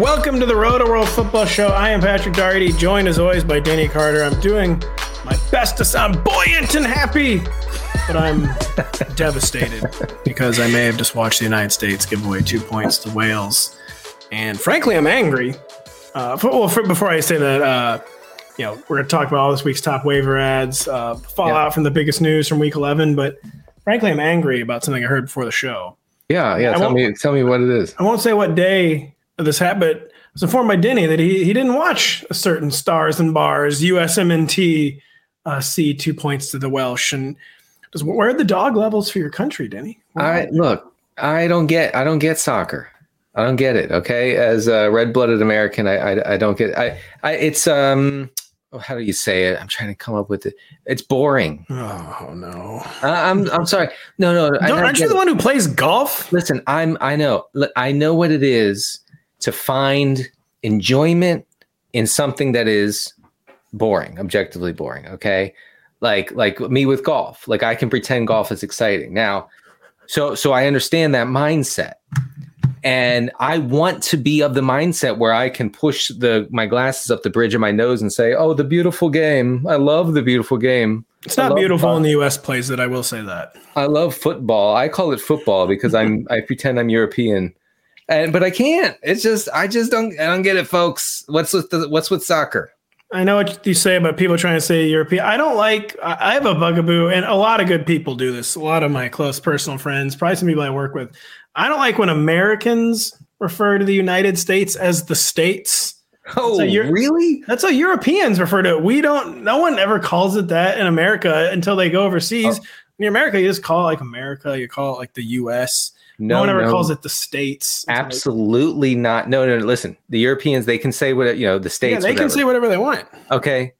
Welcome to the Rotoworld Football Show. I am Patrick Daugherty, joined as always by Denny Carter. I'm doing my best to sound buoyant and happy, but I'm devastated because I may have just watched the United States give away two points to Wales, and frankly, I'm angry. Uh, for, well, for, before I say that, uh, you know, we're going to talk about all this week's top waiver adds, uh, fallout Yeah. from the biggest news from Week 11. But frankly, I'm angry about something I heard before the show. Yeah, yeah. I Tell me, tell me what it is. I won't say what day this habit. I was informed by Denny that he, he didn't watch a certain Stars and Bars USMNT uh, see two points to the Welsh. And just, where are the dog levels for your country, Denny? I look. I don't get. I don't get soccer. I don't get it. Okay, as a red-blooded American, I, I, I don't get. I, I. It's um. oh, How do you say it? I'm trying to come up with it. It's boring. Oh no! I, I'm. I'm sorry. No, no. Don't, don't aren't you the it. one who plays golf? Listen, I'm. I know. I know what it is to find enjoyment in something that is boring, objectively boring. Okay, like like me with golf. Like I can pretend golf is exciting now. So so I understand that mindset, and I want to be of the mindset where I can push the my glasses up the bridge of my nose and say, "Oh, the beautiful game! I love the beautiful game." It's I not beautiful in the U.S. plays it. I will say that. I love football. I call it football because I'm I pretend I'm European. And but I can't. It's just I just don't I don't get it, folks. What's with the what's with soccer? I know what you say about people trying to say European. I don't like. I have a bugaboo, and a lot of good people do this. A lot of my close personal friends, probably some people I work with. I don't like when Americans refer to the United States as the states. Oh, So you're- really? That's how Europeans refer to it. We don't. No one ever calls it that in America until they go overseas. Oh. In America, you just call it like America. You call it like the U.S. No, one ever calls it the states. they- absolutely not. No, no, no. Listen, the Europeans they can say what you know. The Yeah, states. they can whatever. say whatever they want. okay,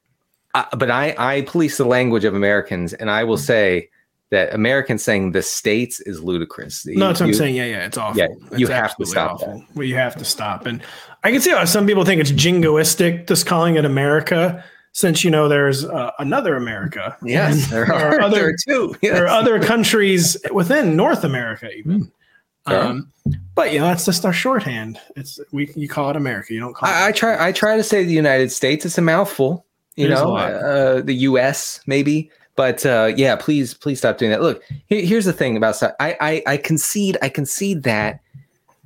uh, but I I police the language of Americans, and I will say that Americans saying the states is ludicrous. No, that's what I'm saying. Yeah, yeah, it's awful. Yeah, you It's have to stop awful. Well, you have to stop. And I can see how some people think it's jingoistic just calling it America, since you know there's uh, another America. Yes, there There are are, other- there are two. There are other countries within North America, even. Fair. Um, but you know, that's just our shorthand. It's we you call it America. You don't call I, I try. I try to say the United States. It's a mouthful, you It is know. Uh, the U.S. maybe, but uh, yeah, please, please stop doing that. Look, here, here's the thing about so- I, I. I concede. I concede that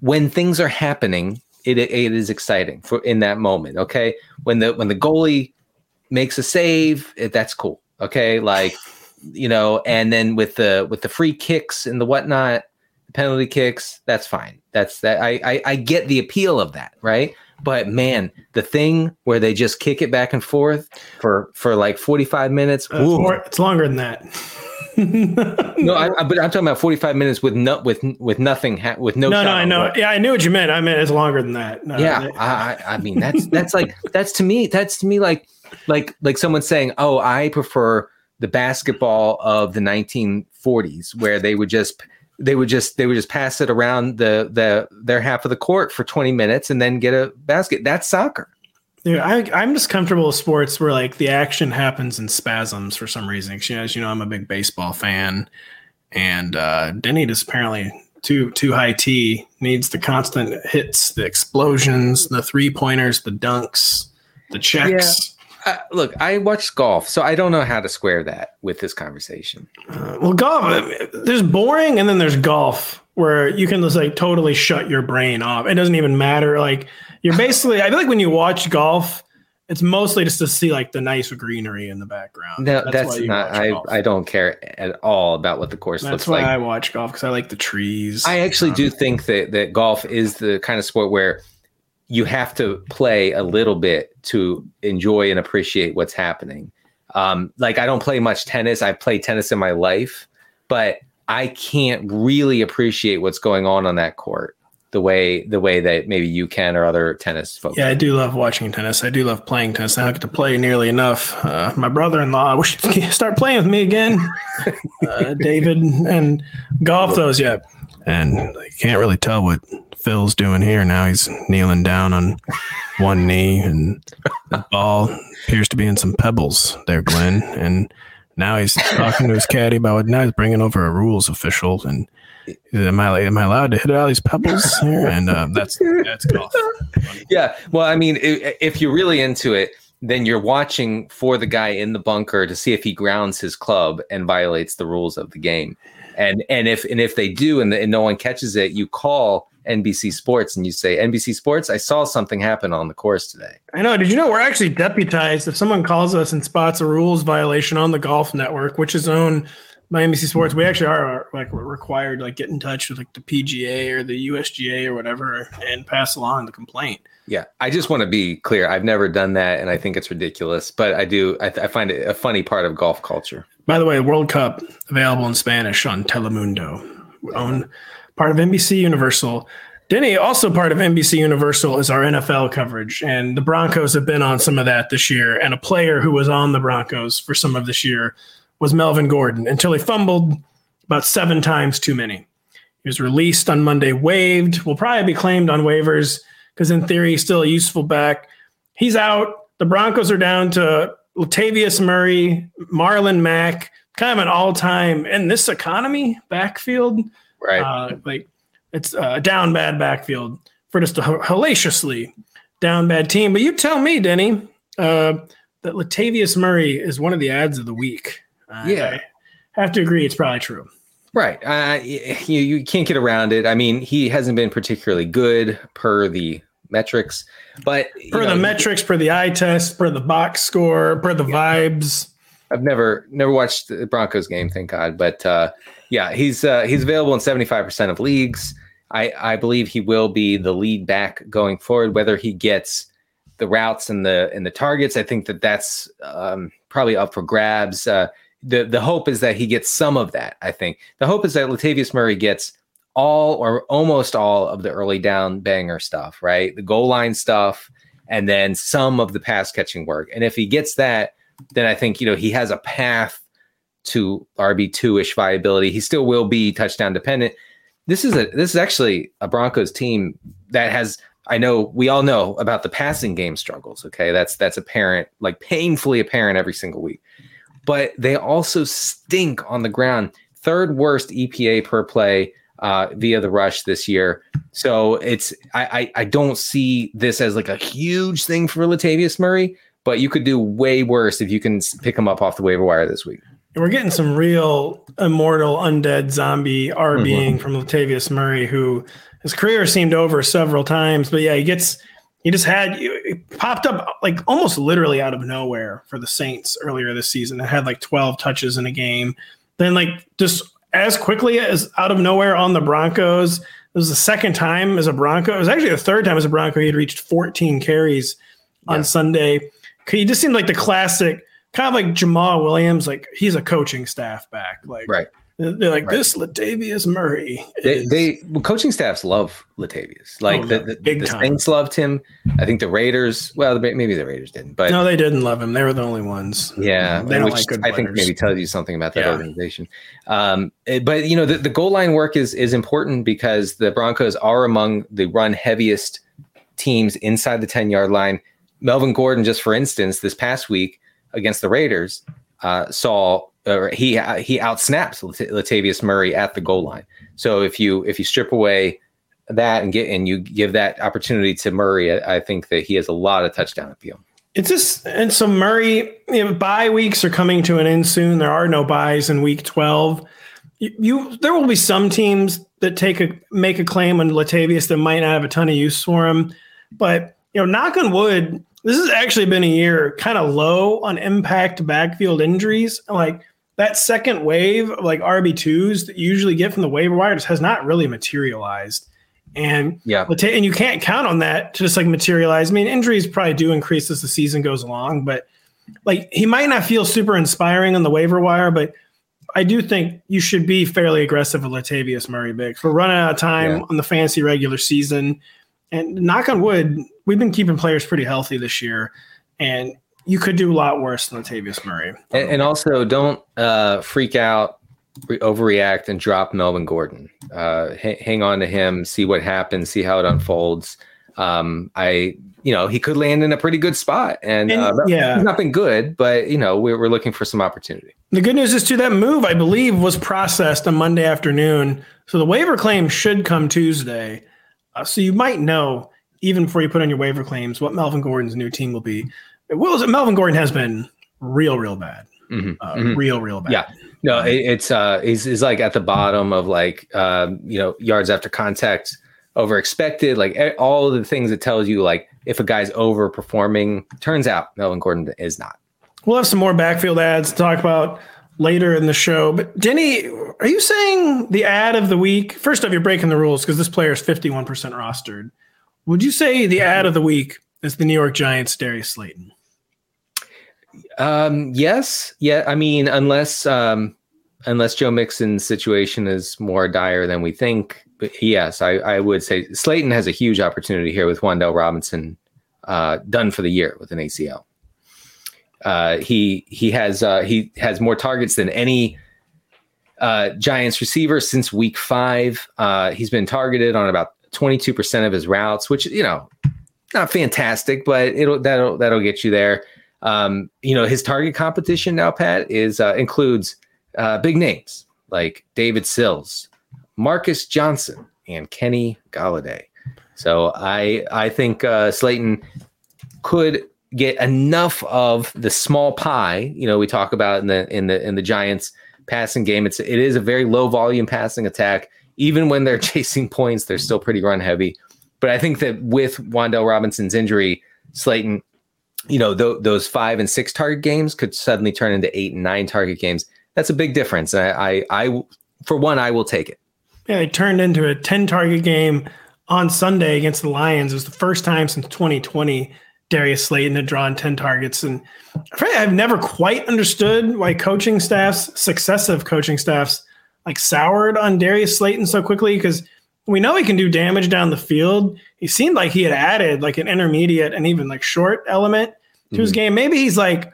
when things are happening, it it is exciting for in that moment. Okay, when the when the goalie makes a save, it, that's cool. Okay, like you know, and then with the with the free kicks and the whatnot, penalty kicks, that's fine. That's that. I, I I get the appeal of that, right? But man, the thing where they just kick it back and forth for for like forty five minutes. Uh, it's, more, it's longer than that. no, I, I, but I'm talking about forty five minutes with no with with nothing ha- with no. no, no, I know. Yeah, I knew what you meant. I meant it's longer than that. No, yeah, I I mean that's that's like that's to me that's to me like like like someone saying, oh, I prefer the basketball of the 1940s where they would just they would just they would just pass it around the the their half of the court for 20 minutes and then get a basket. That's soccer. Yeah, I, I'm just comfortable with sports where like the action happens in spasms for some reason. 'Cause, you know, as you know, I'm a big baseball fan, and uh, Denny just apparently too too high T. Needs the constant hits, the explosions, the three pointers, the dunks, the checks. Uh, look, I watch golf, so I don't know how to square that with this conversation. Uh, well, golf. There's boring, and then there's golf, where you can just like totally shut your brain off. It doesn't even matter. Like you're basically. I feel like when you watch golf, it's mostly just to see like the nice greenery in the background. No, that's, you not. I, golf. I don't care at all about what the course That's looks like. That's why. I watch golf because I like the trees. I actually Um, do think that that golf is the kind of sport where you have to play a little bit to enjoy and appreciate what's happening. Um, like I don't play much tennis. I've played tennis in my life, but I can't really appreciate what's going on on that court the way the way that maybe you can or other tennis folks. Yeah, I do love watching tennis. I do love playing tennis. I don't get to play nearly enough. Uh, my brother-in-law, I wish he'd start playing with me again. Uh, David and golf those, yeah. And I can't really tell what Phil's doing here now. He's kneeling down on one knee, and the ball appears to be in some pebbles there, Glenn. And now he's talking to his caddy about what now he's bringing over a rules official and. Am I am I allowed to hit all these pebbles here? And uh, that's that's golf. Yeah. Well, I mean, if you're really into it, then you're watching for the guy in the bunker to see if he grounds his club and violates the rules of the game. And and if and if they do and, and no one catches it, you call NBC Sports and you say, NBC Sports, I saw something happen on the course today. I know. Did you know we're actually deputized if someone calls us and spots a rules violation on the golf network, which is owned by NBC Sports? We actually are like we're required to like get in touch with like the PGA or the USGA or whatever and pass along the complaint. Yeah, I just want to be clear. I've never done that, and I think it's ridiculous. But I do. I, I find it a funny part of golf culture. By the way, World Cup available in Spanish on Telemundo, own part of NBC Universal. Denny, also part of NBC Universal, is our NFL coverage, and the Broncos have been on some of that this year. And a player who was on the Broncos for some of this year was Melvin Gordon until he fumbled about seven times too many. He was released on Monday, waived, will probably be claimed on waivers because, in theory, he's still a useful back. He's out. The Broncos are down to Latavius Murray, Marlon Mack, kind of an all time in this economy backfield. Right. Uh, like it's a down bad backfield for just a hellaciously down bad team. But you tell me, Denny, uh, that Latavius Murray is one of the adds of the week. Uh, Yeah. I have to agree. It's probably true. Right. Uh, you, you can't get around it. I mean, he hasn't been particularly good per the metrics, but Per the metrics, per the eye test, per the box score, per the vibes. I've never never watched the Broncos game, thank God. But uh, yeah, he's uh, he's available in seventy five percent of leagues. I I believe he will be the lead back going forward. Whether he gets the routes and the and the targets, I think that that's um, probably up for grabs. Uh, the the hope is that he gets some of that. I think the hope is that Latavius Murray gets all or almost all of the early down banger stuff, right? The goal line stuff, and then some of the pass catching work. And if he gets that, then I think you know he has a path to RB two ish viability. He still will be touchdown dependent. This is a this is actually a Broncos team that has I know we all know about the passing game struggles. Okay, that's that's apparent, like painfully apparent every single week. But they also stink on the ground. Third worst EPA per play uh, via the rush this year. So it's I, I I don't see this as like a huge thing for Latavius Murray, but you could do way worse if you can pick him up off the waiver wire this week. And we're getting some real immortal, undead zombie RBing mm-hmm. from Latavius Murray, who his career seemed over several times. But yeah, he gets he just had it popped up like almost literally out of nowhere for the Saints earlier this season. It had like 12 touches in a game. Then like just as quickly as out of nowhere on the Broncos. It was the second time as a Bronco. It was actually the third time as a Bronco. He had reached 14 carries on Sunday. He just seemed like the classic, kind of like Jamaal Williams. Like he's a coaching staff back. Like Right. they're like Right. this Latavius Murray. They, they well, coaching staffs love Latavius. Like Oh, the, the, the. Saints loved him. I think the Raiders. Well, maybe the Raiders didn't, but no, they didn't love him. They were the only ones. Yeah, they which like I think maybe tells you something about that Yeah. organization. Um, eh, but you know, the, the goal line work is is important because the Broncos are among the run heaviest teams inside the ten yard line. Melvin Gordon, just for instance, this past week against the Raiders, uh, saw or he he outsnaps Lat- Latavius Murray at the goal line. So if you if you strip away that and get and you give that opportunity to Murray, I, I think that he has a lot of touchdown appeal. It's just and so Murray, you know, bye weeks are coming to an end soon. There are no byes in week twelve. You, you there will be some teams that take a make a claim on Latavius that might not have a ton of use for him, but you know, knock on wood, this has actually been a year kind of low on impact backfield injuries. Like that second wave of like RB twos that you usually get from the waiver wire has not really materialized. And Yeah. and you can't count on that to just like materialize. I mean, injuries probably do increase as the season goes along, but like he might not feel super inspiring on the waiver wire, but I do think you should be fairly aggressive with Latavius Murray Biggs. We're running out of time Yeah. on the fancy regular season. And knock on wood, we've been keeping players pretty healthy this year. And you could do a lot worse than Latavius Murray. And, and also, don't uh, freak out, re- overreact, and drop Melvin Gordon. Uh, ha- hang on to him, see what happens, see how it unfolds. Um, I, you know, he could land in a pretty good spot, and, And, uh, yeah. he's not been good, but you know, we're, we're looking for some opportunity. The good news is too that move, I believe, was processed on Monday afternoon. So the waiver claim should come Tuesday. Uh, so you might know, even before you put on your waiver claims, what Melvin Gordon's new team will be. Will Melvin Gordon has been real, real bad. Mhm, Uh, mhm. Real, real bad. Yeah. No, it, it's uh, he's, he's like at the bottom of like um, you know yards after contact, over expected, like all of the things that tells you like if a guy's overperforming. Turns out Melvin Gordon is not. We'll have some more backfield adds to talk about later in the show. But Denny, are you saying the add of the week? First off, you're breaking the rules because this player is 51% rostered. Would you say the add of the week is the New York Giants, Darius Slayton? Um, yes, yeah. I mean, unless um, unless Joe Mixon's situation is more dire than we think, but yes, I, I would say Slayton has a huge opportunity here with Wan'Dale Robinson uh, done for the year with an ACL. Uh, he he has uh, he has more targets than any uh, Giants receiver since week five. Uh, he's been targeted on about twenty two percent of his routes, which you know, not fantastic, but it'll that'll that'll get you there. Um, you know, his target competition now, Pat, is uh, includes uh, big names like David Sills, Marcus Johnson, and Kenny Golladay. So I I think Slayton could get enough of the small pie. You know, we talk about in the in the in the Giants passing game. It's it is a very low volume passing attack. Even when they're chasing points, they're still pretty run heavy. But I think that with Wan'Dale Robinson's injury, Slayton, you know, th- those five and six target games could suddenly turn into eight and nine target games. That's a big difference. I, I, I for one, I will take it. Yeah, they turned into a 10 target game on Sunday against the Lions. It was the first time since 2020 Darius Slayton had drawn 10 targets. And frankly, I've never quite understood why coaching staffs, successive coaching staffs, like soured on Darius Slayton so quickly because we know he can do damage down the field. He seemed like he had added like an intermediate and even like short element to his mm-hmm. game. Maybe he's like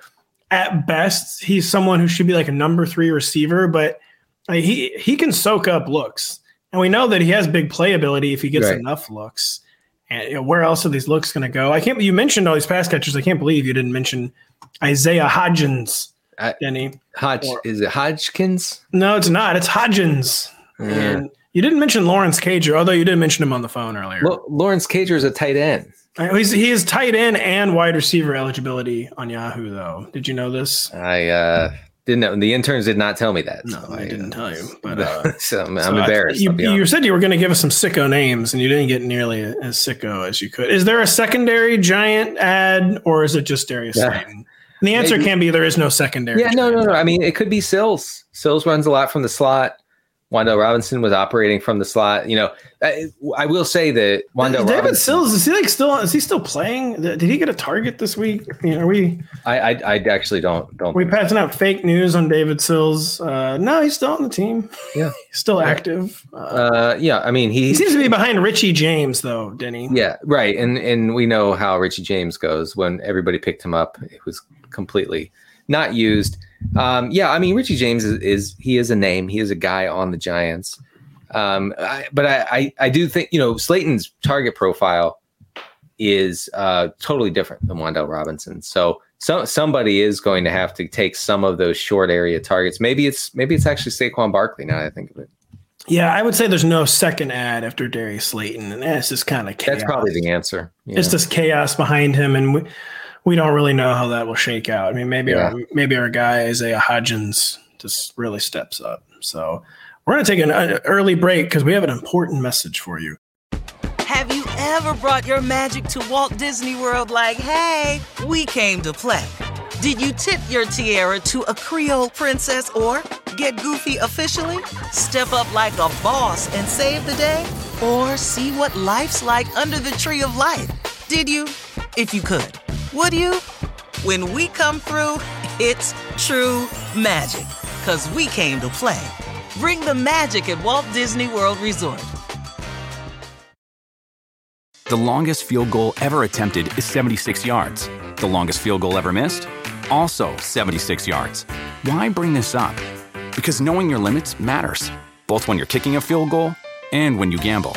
at best, he's someone who should be like a number three receiver, but like, he he can soak up looks, and we know that he has big playability if he gets Right. enough looks. And you know, where else are these looks going to go? I can't. You mentioned all these pass catchers. I can't believe you didn't mention Isaiah Hodgins, I- Denny. Hodge Or- is it Hodgkins? No, it's not. It's Hodgins. And you didn't mention Lawrence Cager, although you did mention him on the phone earlier. Well, Lawrence Cager is a tight end. Uh, He's, he is tight end and wide receiver eligibility on Yahoo, though. Did you know this? I uh, didn't know. The interns did not tell me that. No, so I didn't uh, tell you. But uh, so I'm, so I'm I- embarrassed. you, I'll you said you were going to give us some sicko names, and you didn't get nearly as sicko as you could. Is there a secondary giant add, or is it just Darius Yeah. Slayton? And the answer Maybe. can be there is no secondary. yeah, no, no, no. I mean, it could be Sills. Sills runs a lot from the slot. Wan'Dale Robinson was operating from the slot. You know, I, I will say that Wan'Dale David Robinson. Sills is he like still is he still playing? Did he get a target this week? You know, are we I, I, I actually don't don't. we passing out fake news on David Sills? Uh, no, he's still on the team. Yeah. he's still active. Uh, Uh, yeah, I mean he. he seems to be behind Richie James though, Denny. Yeah, right. And and we know how Richie James goes when everybody picked him up. It was completely not used. Um, yeah, I mean Richie James is, is he is a name. He is a guy on the Giants. Um, I, but I, I I do think you know Slayton's target profile is uh, totally different than Wan'Dale Robinson. So so somebody is going to have to take some of those short area targets. Maybe it's maybe it's actually Saquon Barkley. Now that I think of it. Yeah, I would say there's no second add after Darius Slayton, and it's just kind of chaos. That's probably the answer. Yeah. It's just chaos behind him, and we, we don't really know how that will shake out. I mean, maybe yeah. our, maybe our guy Isaiah Hodgins just really steps up. So we're going to take an, an early break because we have an important message for you. Have you ever brought your magic to Walt Disney World like, hey, we came to play? Did you tip your tiara to a Creole princess or get goofy officially? Step up like a boss and save the day? Or see what life's like under the tree of life? Did you? If you could. Would you? When we come through, it's true magic. Cause we came to play. Bring the magic at Walt Disney World Resort. The longest field goal ever attempted is 76 yards. The longest field goal ever missed? Also 76 yards. Why bring this up? Because knowing your limits matters, both when you're kicking a field goal and when you gamble.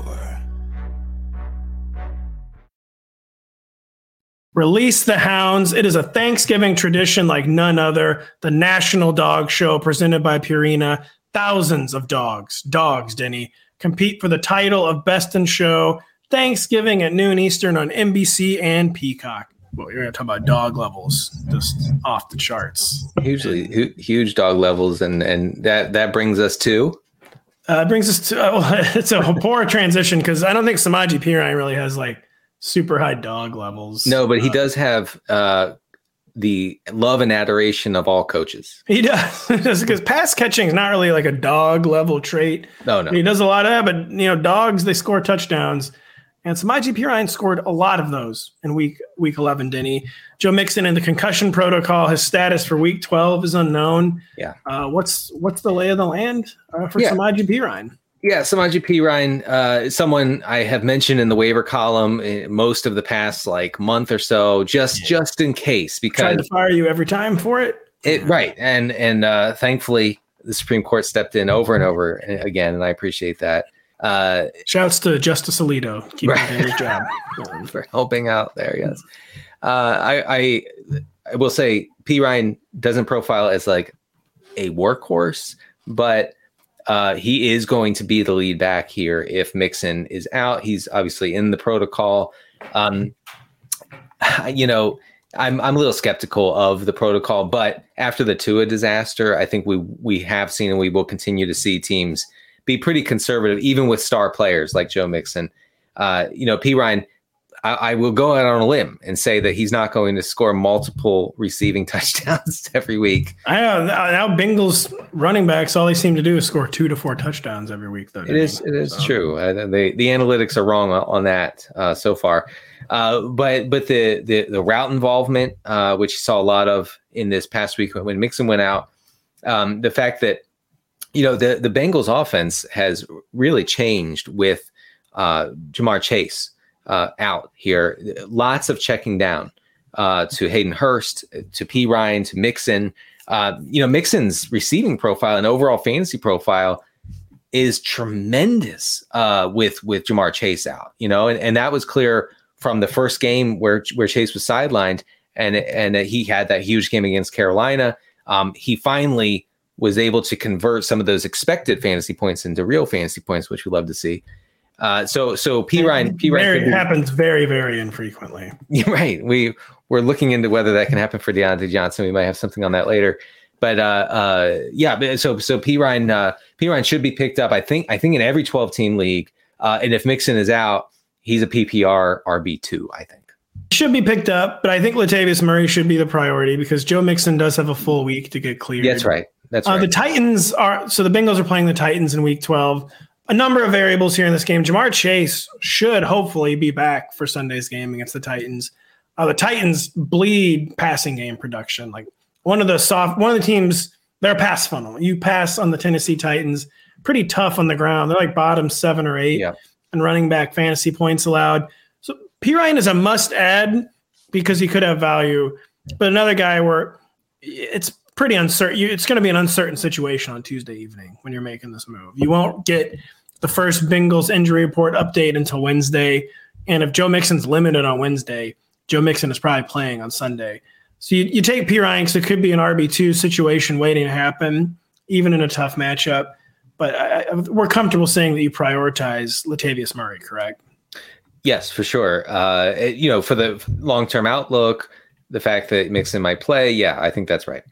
Release the Hounds. It is a Thanksgiving tradition like none other. The National Dog Show presented by Purina. Thousands of dogs, dogs, Denny, compete for the title of Best in Show Thanksgiving at noon Eastern on NBC and Peacock. Well, you're going to talk about dog levels, just off the charts. Hugely huge dog levels, and and that that brings us to. Uh, brings us to uh, well, it's a poor transition because I don't think Samaje Perine really has like super high dog levels. No, but he uh, does have uh, the love and adoration of all coaches. He does because pass catching is not really like a dog level trait. No, no, he does a lot of that, but you know, dogs they score touchdowns. And Samaje Perine scored a lot of those in week week 11, Denny. Joe Mixon in the concussion protocol. His status for week 12 is unknown. Yeah. Uh, what's what's the lay of the land uh, for yeah. Samaje Perine? Yeah, Samaje Perine, uh, someone I have mentioned in the waiver column eh, most of the past like month or so, just yeah. just in case because trying to fire you every time for it. It right, and and uh, thankfully the Supreme Court stepped in over and over again, and I appreciate that. Uh, Shouts to Justice Alito, keeping right. doing his job for helping out there. Yes, uh, I, I, I will say Perine doesn't profile as like a workhorse, but uh, he is going to be the lead back here if Mixon is out. He's obviously in the protocol. Um, you know, I'm I'm a little skeptical of the protocol, but after the Tua disaster, I think we we have seen and we will continue to see teams be pretty conservative, even with star players like Joe Mixon. Uh, you know, Perine, I, I, will go out on a limb and say that he's not going to score multiple receiving touchdowns every week. I know now Bengals running backs all they seem to do is score two to four touchdowns every week. Though it is it is so. true. Uh, the the analytics are wrong on, that uh, so far. Uh, but but the, the the route involvement, uh, which you saw a lot of in this past week when Mixon went out, um, the fact that you know the the Bengals offense has really changed with uh, Ja'Marr Chase uh, out here. Lots of checking down uh, to Hayden Hurst, to Perine, to Mixon. Uh, you know Mixon's receiving profile and overall fantasy profile is tremendous uh, with with Ja'Marr Chase out. You know, and, and that was clear from the first game where where Chase was sidelined, and and he had that huge game against Carolina. Um, he finally was able to convert some of those expected fantasy points into real fantasy points, which we love to see. Uh, so so Perine very, happens very very infrequently. Right. We we're looking into whether that can happen for Diontae Johnson. We might have something on that later. But uh, uh, yeah, so so Perine uh, Perine should be picked up. I think I think in every twelve team league, uh, and if Mixon is out, he's a PPR RB two. I think should be picked up, but I think Latavius Murray should be the priority because Joe Mixon does have a full week to get cleared. That's right. That's uh, right. The Titans are so the Bengals are playing the Titans in week 12. A number of variables here in this game. Ja'Marr Chase should hopefully be back for Sunday's game against the Titans. uh, the Titans bleed passing game production. Like one of the soft, one of the teams, they're a pass funnel. You pass on the Tennessee Titans, pretty tough on the ground. They're like bottom seven or eight, Yeah. and running back fantasy points allowed. So Perine is a must add because he could have value, but another guy where it's pretty uncertain. It's going to be an uncertain situation on Tuesday evening when you're making this move. You won't get the first Bengals injury report update until Wednesday, and if Joe Mixon's limited on Wednesday, Joe Mixon is probably playing on Sunday. So you, you take Perine because it could be an RB two situation waiting to happen, even in a tough matchup. But I, I, we're comfortable saying that you prioritize Latavius Murray, correct? Yes, for sure. Uh, it- you know, for the long term outlook, the fact that Mixon might play, yeah, I think that's right.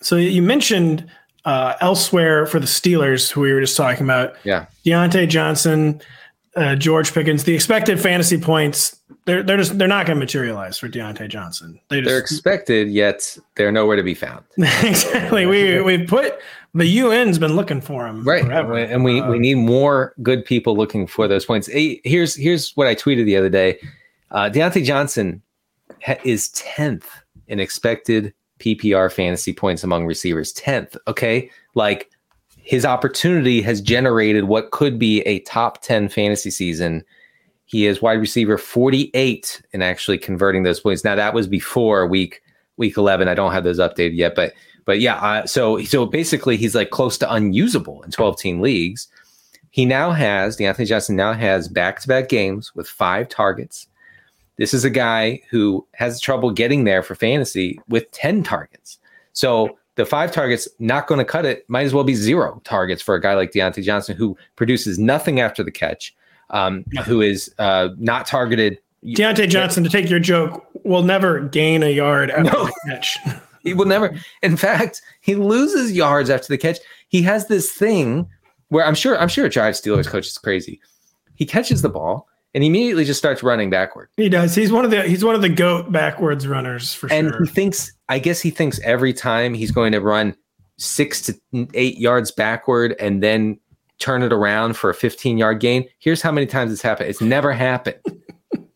So you mentioned uh, elsewhere for the Steelers, who we were just talking about, Yeah. Diontae Johnson, uh, George Pickens. The expected fantasy points, they're they're just they're not going to materialize for Diontae Johnson. They They're expected, yet they're nowhere to be found. exactly. We we put the UN's been looking for him Right. forever. And we, Uh, we need more good people looking for those points. Hey, Here's here's what I tweeted the other day. Uh, Diontae Johnson ha- is 10th in expected PPR fantasy points among receivers. 10th. Okay. Like his opportunity has generated what could be a top 10 fantasy season. He is wide receiver 48 in actually converting those points. Now that was before week week 11. I don't have those updated yet, but but yeah, uh, so so basically he's like close to unusable in 12 team leagues. He now has Diontae Johnson now has back to back games with five targets. This is a guy who has trouble getting there for fantasy with 10 targets. So the five targets not going to cut it. Might as well be zero targets for a guy like Diontae Johnson who produces nothing after the catch, um, who is uh, not targeted. Diontae Johnson, to take your joke, will never gain a yard after No. the catch. He will never. In fact, he loses yards after the catch. He has this thing where I'm sure I'm sure a Giants Steelers coach is crazy. He catches the ball and he immediately just starts running backward. He does. He's one of the he's one of the goat backwards runners for And sure. And he thinks, I guess he thinks every time he's going to run six to eight yards backward and then turn it around for a 15 yard gain. Here's how many times it's happened. It's never happened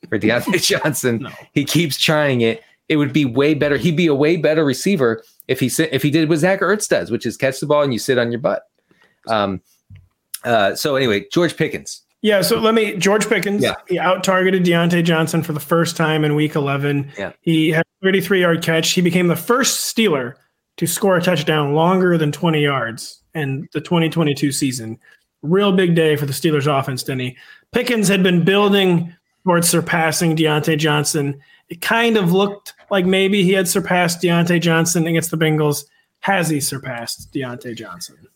for Diontae Johnson. No. He keeps trying it. It would be way better. He'd be a way better receiver if he sit, if he did what Zach Ertz does, which is catch the ball and you sit on your butt. Um, uh, so anyway, George Pickens. Yeah, so let me George Pickens. Yeah. He out targeted Diontae Johnson for the first time in week 11. Yeah. He had a 33 yard catch. He became the first Steeler to score a touchdown longer than 20 yards in the 2022 season. Real big day for the Steelers offense, Denny. Pickens had been building towards surpassing Diontae Johnson. It kind of looked like maybe he had surpassed Diontae Johnson against the Bengals. Has he surpassed Diontae Johnson?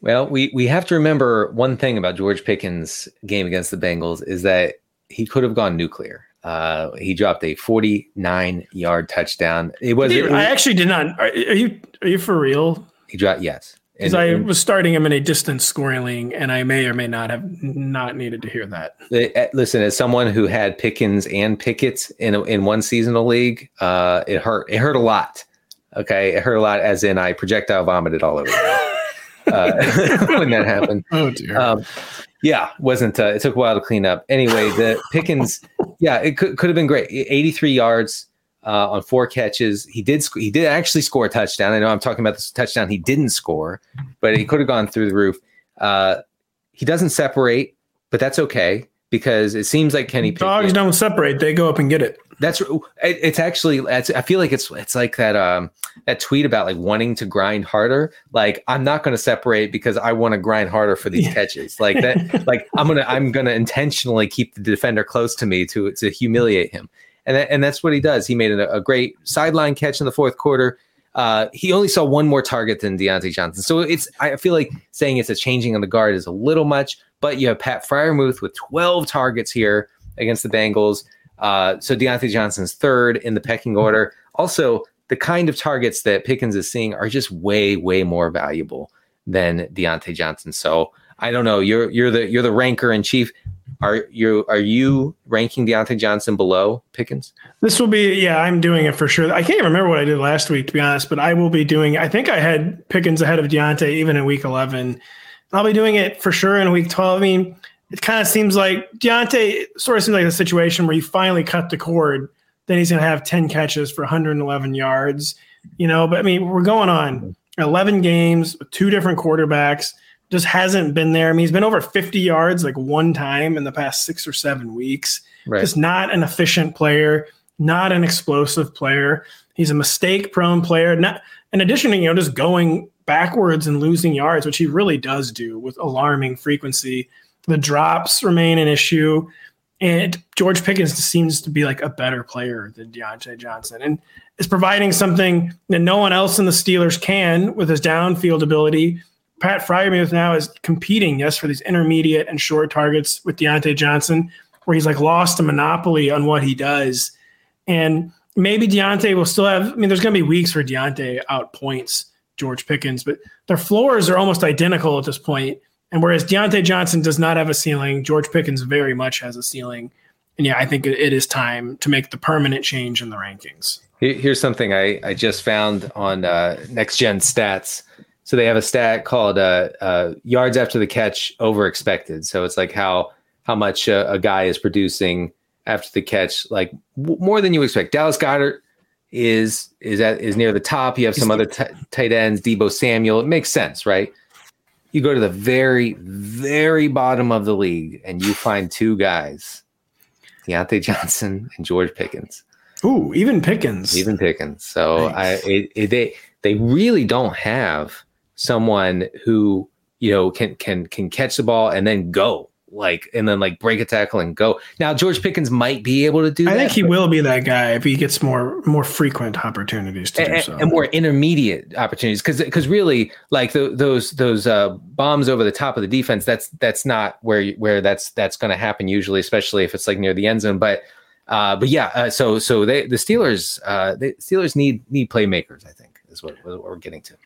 Well, we we have to remember one thing about George Pickens' game against the Bengals is that he could have gone nuclear. Uh, he dropped a 49 yard touchdown. It was, it Dude, was I actually did not. Are, are you are you for real? he dropped yes. Because I and was starting him in a distance scoring league, and I may or may not have not needed to hear that. uh, listen, as someone who had Pickens and Pickett in a, in one seasonal league, uh, it hurt. It hurt a lot. Okay, it hurt a lot. As in, I projectile vomited all over uh, when that happened. Oh dear. Um, yeah, wasn't. Uh, it took a while to clean up. Anyway, the Pickens, yeah, it could, could have been great. 83 yards uh, on four catches. He did. sc- He did actually score a touchdown. I know I'm talking about this touchdown he didn't score, but he could have gone through the roof. Uh, he doesn't separate, but that's okay because it seems like Kenny Pickens. Dogs don't separate; they go up and get it. That's it, it's actually. It's, I feel like it's it's like that um that tweet about like wanting to grind harder. Like I'm not going to separate because I want to grind harder for these Yeah. catches. Like that. like I'm gonna I'm gonna intentionally keep the defender close to me to to humiliate him. And that, and that's what he does. He made a, a great sideline catch in the fourth quarter. Uh, he only saw one more target than Diontae Johnson. So it's I feel like saying it's a changing on the guard is a little much. But you have Pat Freiermuth with 12 targets here against the Bengals. Uh, so Diontae Johnson's third in the pecking order. Also, the kind of targets that Pickens is seeing are just way, way more valuable than Diontae Johnson. So I don't know. You're you're the you're the ranker in chief. Are you are you ranking Diontae Johnson below Pickens? This will be, yeah, I'm doing it for sure. I can't even remember what I did last week, to be honest, but I will be doing. I think I had Pickens ahead of Diontae even in week 11. I'll be doing it for sure in week 12. I mean, it kind of seems like Diontae sort of seems like a situation where you finally cut the cord then he's going to have 10 catches for 111 yards. You know, but I mean, we're going on 11 games, two different quarterbacks. Just hasn't been there. I mean, he's been over 50 yards like one time in the past six or seven weeks. Right. Just not an efficient player, not an explosive player. He's a mistake prone player. Not in addition to, you know, just going backwards and losing yards, which he really does do with alarming frequency. The drops remain an issue. And George Pickens seems to be like a better player than Diontae Johnson and is providing something that no one else in the Steelers can with his downfield ability. Pat Freiermuth now is competing, yes, for these intermediate and short targets with Diontae Johnson, where he's like lost a monopoly on what he does. And maybe Diontae will still have, I mean, there's going to be weeks where Diontae outpoints George Pickens, but their floors are almost identical at this point. And whereas Diontae Johnson does not have a ceiling, George Pickens very much has a ceiling. And yeah, I think it is time to make the permanent change in the rankings. Here's something I, I just found on uh, Next Gen Stats. So they have a stat called uh, uh, yards after the catch over expected. So it's like how how much a, a guy is producing after the catch, like w- more than you expect. Dallas Goedert is is at is near the top. You have some other t- tight ends, Deebo Samuel. It makes sense, right? You go to the very very bottom of the league, and you find two guys, Diontae Johnson and George Pickens. Ooh, even Pickens. Even Pickens. So nice. I it, it, they they really don't have someone who you know can can can catch the ball and then go like and then like break a tackle and go. Now George Pickens might be able to do I that. think he will be that guy if he gets more more frequent opportunities to and, do so. and more intermediate opportunities because because really like the, those those uh, bombs over the top of the defense that's that's not where where that's that's going to happen usually especially if it's like near the end zone but uh, but yeah uh, so so they the Steelers uh, the Steelers need need playmakers I think is what, what we're getting to.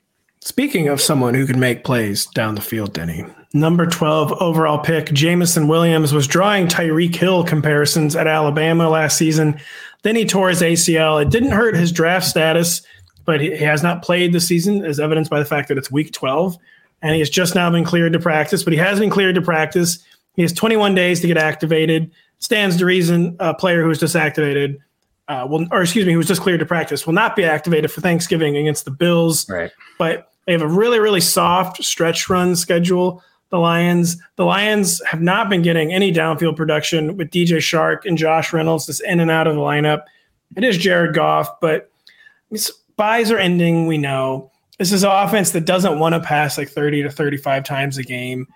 Speaking of someone who can make plays down the field, Denny, number 12 overall pick, Jameson Williams, was drawing Tyreek Hill comparisons at Alabama last season. Then he tore his ACL. It didn't hurt his draft status, but he has not played this season, as evidenced by the fact that it's week 12. And he has just now been cleared to practice, but he has been cleared to practice. He has 21 days to get activated. Stands to reason a player who was disactivated uh, will, or excuse me, who was just cleared to practice, will not be activated for Thanksgiving against the Bills. Right. But they have a really, really soft stretch run schedule. The Lions, the Lions have not been getting any downfield production with DJ Chark and Josh Reynolds just in and out of the lineup. It is Jared Goff, but buys are ending. We know this is an offense that doesn't want to pass like 30 to 35 times a game.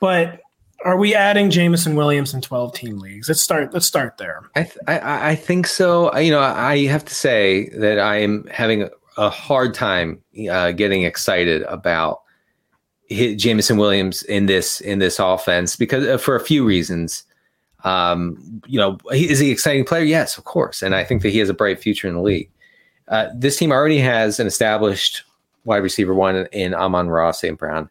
But are we adding Jameson Williams in 12 team leagues? Let's start. Let's start there. I th- I, I think so. You know, I have to say that I am having a hard time uh, getting excited about Jameson Williams in this in this offense because uh, for a few reasons. Um, you know, is he an exciting player? Yes, of course, and I think that he has a bright future in the league. Uh, this team already has an established wide receiver one in Amon-Ra St. Brown.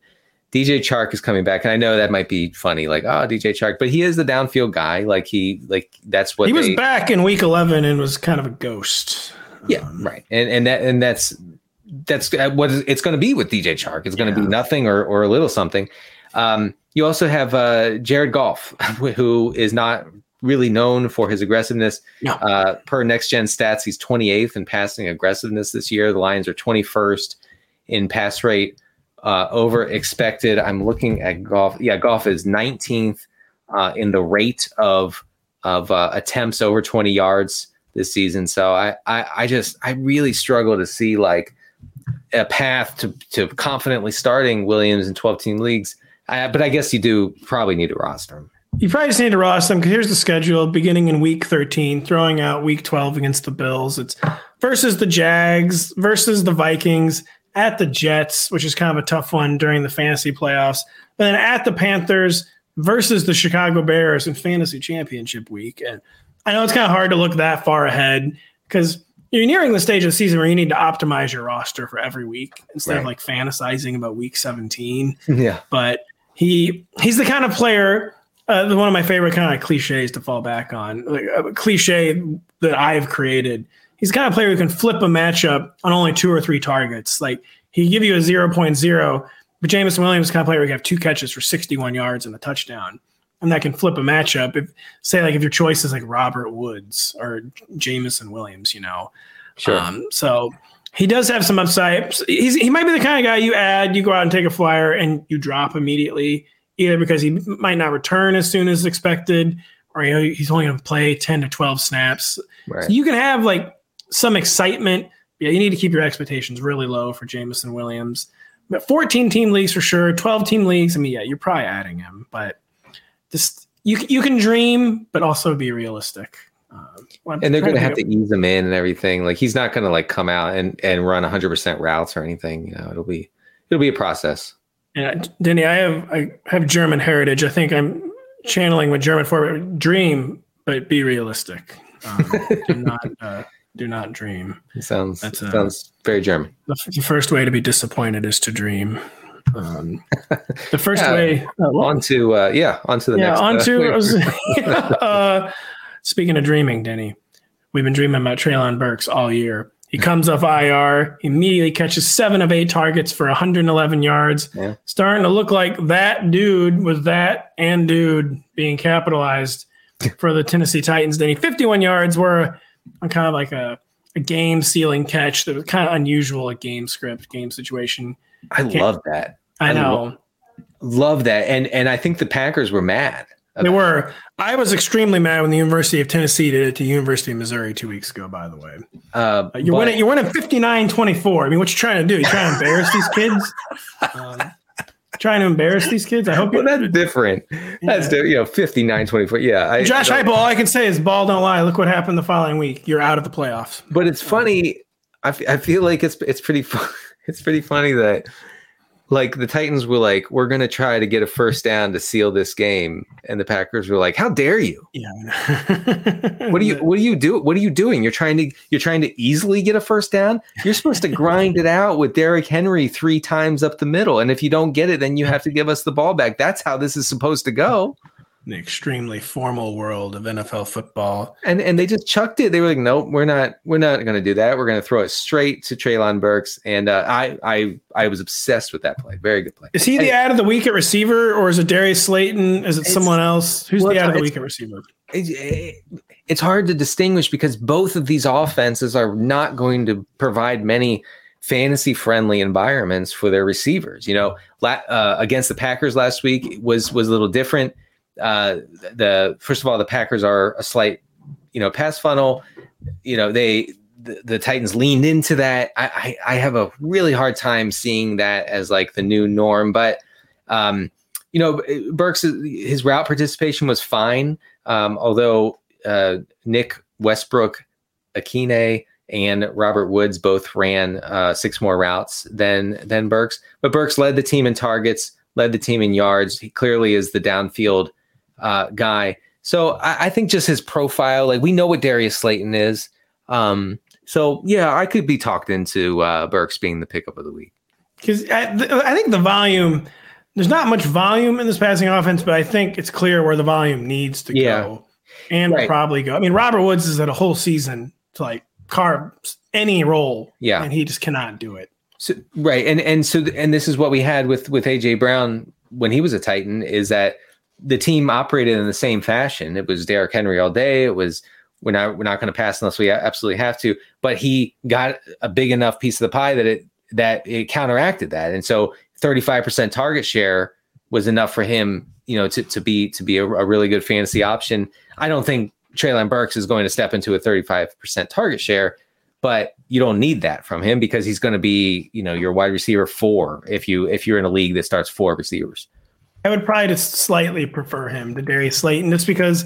DJ Chark is coming back, and I know that might be funny, like oh DJ Chark, but he is the downfield guy. Like he, like that's what he they, was back in week eleven and was kind of a ghost. Yeah, um, right, and and that and that's that's what it's going to be with DJ Chark. It's going to yeah. be nothing or or a little something. Um, you also have uh, Jared Goff, who is not really known for his aggressiveness. No. Uh, per next gen stats, he's 28th in passing aggressiveness this year. The Lions are 21st in pass rate uh, over expected. I'm looking at Goff. Yeah, Goff is 19th uh, in the rate of of uh, attempts over 20 yards this season. So I, I, I just I really struggle to see like a path to to confidently starting Williams in 12 team leagues. I, but I guess you do probably need to roster him. You probably just need to roster them because here's the schedule beginning in week 13, throwing out week 12 against the Bills. It's versus the Jags, versus the Vikings, at the Jets, which is kind of a tough one during the fantasy playoffs, but then at the Panthers versus the Chicago Bears in fantasy championship week. And I know it's kind of hard to look that far ahead because you're nearing the stage of the season where you need to optimize your roster for every week instead right. of like fantasizing about week 17. Yeah. But he he's the kind of player uh, one of my favorite kind of cliches to fall back on, like a cliche that I've created. He's the kind of player who can flip a matchup on only two or three targets. Like he give you a 0.0, but Jameson Williams kind of player who can have two catches for 61 yards and a touchdown. And that can flip a matchup. If say like if your choice is like Robert Woods or Jameson Williams, you know. Sure. Um, so he does have some upside. He's, he might be the kind of guy you add, you go out and take a flyer, and you drop immediately, either because he might not return as soon as expected, or you know, he's only going to play ten to twelve snaps. right. So you can have like some excitement. Yeah, you need to keep your expectations really low for Jameson Williams. But 14 team leagues for sure, 12 team leagues. I mean, yeah, you're probably adding him, but just you you can dream, but also be realistic. Um, well, and they're going to have to ease him in and everything. Like he's not going to like come out and and run 100% routes or anything. You know, it'll be it'll be a process. Yeah, Denny, I have I have German heritage. I think I'm channeling with German for dream, but be realistic. Um, do not uh, do not dream. It sounds That's, uh, sounds very German. The, the first way to be disappointed is to dream. Um, the first Yeah. way. uh, well, On to uh, yeah, on to the yeah, next. on uh. Was- uh, speaking of dreaming, Denny, we've been dreaming about Treylon Burks all year. He comes off IR, immediately catches seven of eight targets for 111 yards. Yeah. Starting to look like that dude was that and dude being capitalized for the Tennessee Titans. Denny, 51 yards were on kind of like a, a game sealing catch that was kind of unusual, a game script, game situation. I love that. I I know. lo- Love that. And and I think the Packers were mad. They were. I was extremely mad when the University of Tennessee did it to University of Missouri two weeks ago. By the way, Uh, Uh, you're but- winning. You're winning 59-24. I mean, what you trying to do? You trying to embarrass these kids? Um, trying to embarrass these kids? I hope Well, that's different. That's di- you know 59 24. Yeah. I, Josh I Heupel. All I can say is, ball don't lie. Look what happened the following week. You're out of the playoffs. But it's funny. I, f- I feel like it's it's pretty it's pretty funny that like the Titans were like we're going to try to get a first down to seal this game and the Packers were like how dare you? Yeah. What do you what do you do? What are you doing? You're trying to you're trying to easily get a first down? You're supposed to grind it out with Derrick Henry 3 times up the middle and if you don't get it then you have to give us the ball back. That's how this is supposed to go. The extremely formal world of NFL football. And and they just chucked it. They were like, nope, we're not we're not going to do that. We're going to throw it straight to Treylon Burks. And uh, I I I was obsessed with that play. Very good play. Is he the And ad of the week at receiver, or is it Darius Slayton? Is it someone else? Who's well, the ad of the week at receiver? it- it- it's hard to distinguish because both of these offenses are not going to provide many fantasy friendly environments for their receivers. You know, la- uh, against the Packers last week was was a little different. Uh, the first of all, the Packers are a slight, you know, pass funnel. You know, they the, the Titans leaned into that. I, I I have a really hard time seeing that as like the new norm, but um, you know, Burks his route participation was fine. Um, although uh, Nick Westbrook, Akine, and Robert Woods both ran uh, six more routes than than Burks, but Burks led the team in targets, led the team in yards. He clearly is the downfield uh, guy. So I, I think just his profile, like we know what Darius Slayton is. Um, so yeah, I could be talked into uh, Burks being the pickup of the week. Because I, th- I think the volume, there's not much volume in this passing offense, but I think it's clear where the volume needs to Yeah. go and Right. probably go. I mean, Robert Woods is at a whole season to like carve any role, Yeah. and he just cannot do it. So, right, and and so and this is what we had with with AJ Brown when he was a Titan is that the team operated in the same fashion. It was Derrick Henry all day. It was we're not we're not going to pass unless we absolutely have to. But he got a big enough piece of the pie that it that it counteracted that, and so thirty five percent target share was enough for him, you know, to to be to be a, a really good fantasy option. I don't think Treylon Burks is going to step into a thirty five percent target share but you don't need that from him because he's going to be, you know, your wide receiver four if you if you're in a league that starts four receivers. I would probably just slightly prefer him to Darius Slayton, just because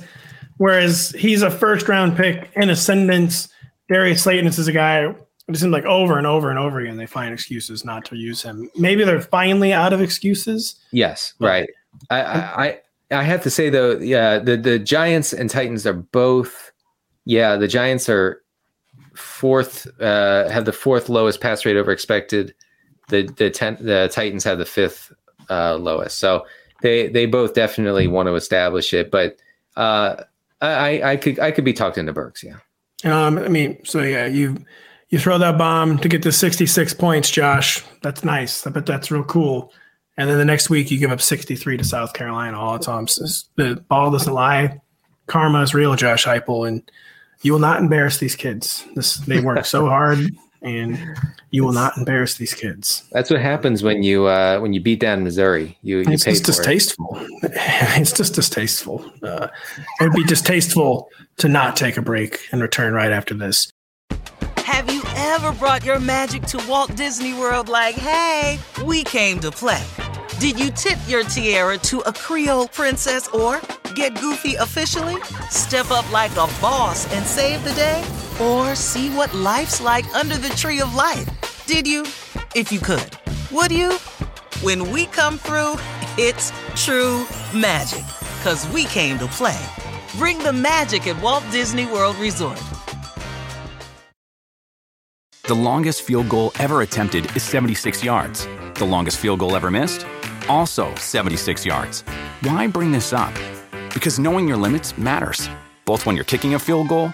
whereas he's a first round pick in ascendance, Darius Slayton is a guy. It seems like over and over and over again they find excuses not to use him. Maybe they're finally out of excuses. Yes, right. I I I have to say though, yeah, the the Giants and Titans are both. Yeah, the Giants are fourth, uh, have the fourth lowest pass rate over expected. The the ten, the Titans have the fifth uh, lowest. So they they both definitely want to establish it, but uh, I I could I could be talked into Burks. Yeah. Um, I mean, so yeah, you you throw that bomb to get to 66 points, Josh. That's nice. I bet that's real cool. and then the next week you give up 63 to South Carolina. All the time, the ball doesn't lie. Karma is real, Josh Heupel, and you will not embarrass these kids. This they work so hard, and you will not embarrass these kids. That's what happens when you uh, when you beat down Missouri. You, you it's just distasteful. It. it's just distasteful. Uh, it would be distasteful to not take a break and return right after this. Have you ever brought your magic to Walt Disney World? Like, hey, we came to play. Did you tip your tiara to a Creole princess or get goofy officially? Step up like a boss and save the day? Or see what life's like under the tree of life? Did you? If you could. Would you? When we come through, it's true magic. Cause we came to play. Bring the magic at Walt Disney World Resort. The longest field goal ever attempted is 76 yards. The longest field goal ever missed? Also 76 yards. Why bring this up? Because knowing your limits matters, both when you're kicking a field goal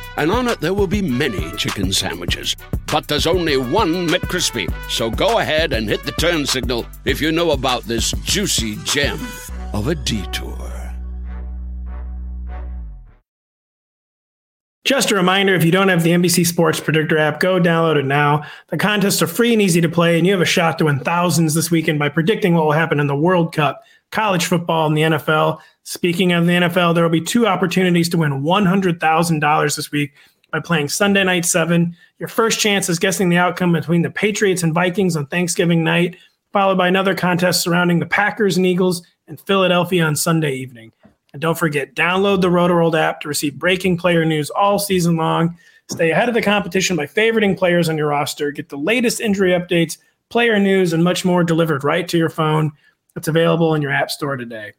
and on it there will be many chicken sandwiches. But there's only one McCrispy. So go ahead and hit the turn signal if you know about this juicy gem of a detour. Just a reminder if you don't have the NBC Sports Predictor app, go download it now. The contests are free and easy to play, and you have a shot to win thousands this weekend by predicting what will happen in the World Cup, college football, and the NFL. Speaking of the NFL, there will be two opportunities to win $100,000 this week by playing Sunday Night 7. Your first chance is guessing the outcome between the Patriots and Vikings on Thanksgiving night, followed by another contest surrounding the Packers and Eagles and Philadelphia on Sunday evening. And don't forget, download the Rotoworld app to receive breaking player news all season long. Stay ahead of the competition by favoriting players on your roster. Get the latest injury updates, player news, and much more delivered right to your phone. It's available in your app store today.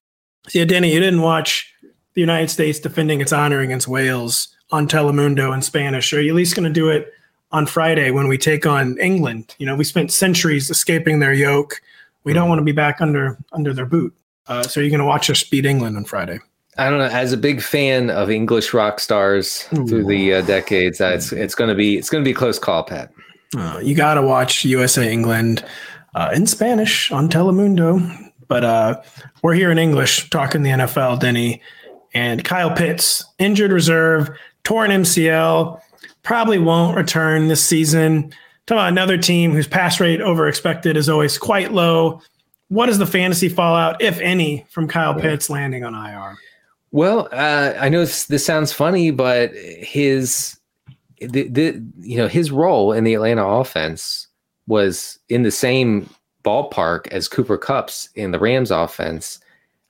See, Denny, you didn't watch the United States defending its honor against Wales on Telemundo in Spanish. Are you at least going to do it on Friday when we take on England? You know, we spent centuries escaping their yoke. We don't want to be back under under their boot. Uh, so you're going to watch us beat England on Friday. I don't know. As a big fan of English rock stars Ooh. through the uh, decades, uh, it's it's going to be it's going to be a close call, Pat. Uh, you got to watch USA England uh, in Spanish on Telemundo. But uh, we're here in English talking the NFL, Denny, and Kyle Pitts, injured reserve, torn MCL, probably won't return this season. Talking about another team whose pass rate over expected is always quite low. What is the fantasy fallout, if any, from Kyle Pitts landing on IR? Well, uh, I know this, this, sounds funny, but his the, the you know his role in the Atlanta offense was in the same ballpark as Cooper Kupp's in the Rams offense.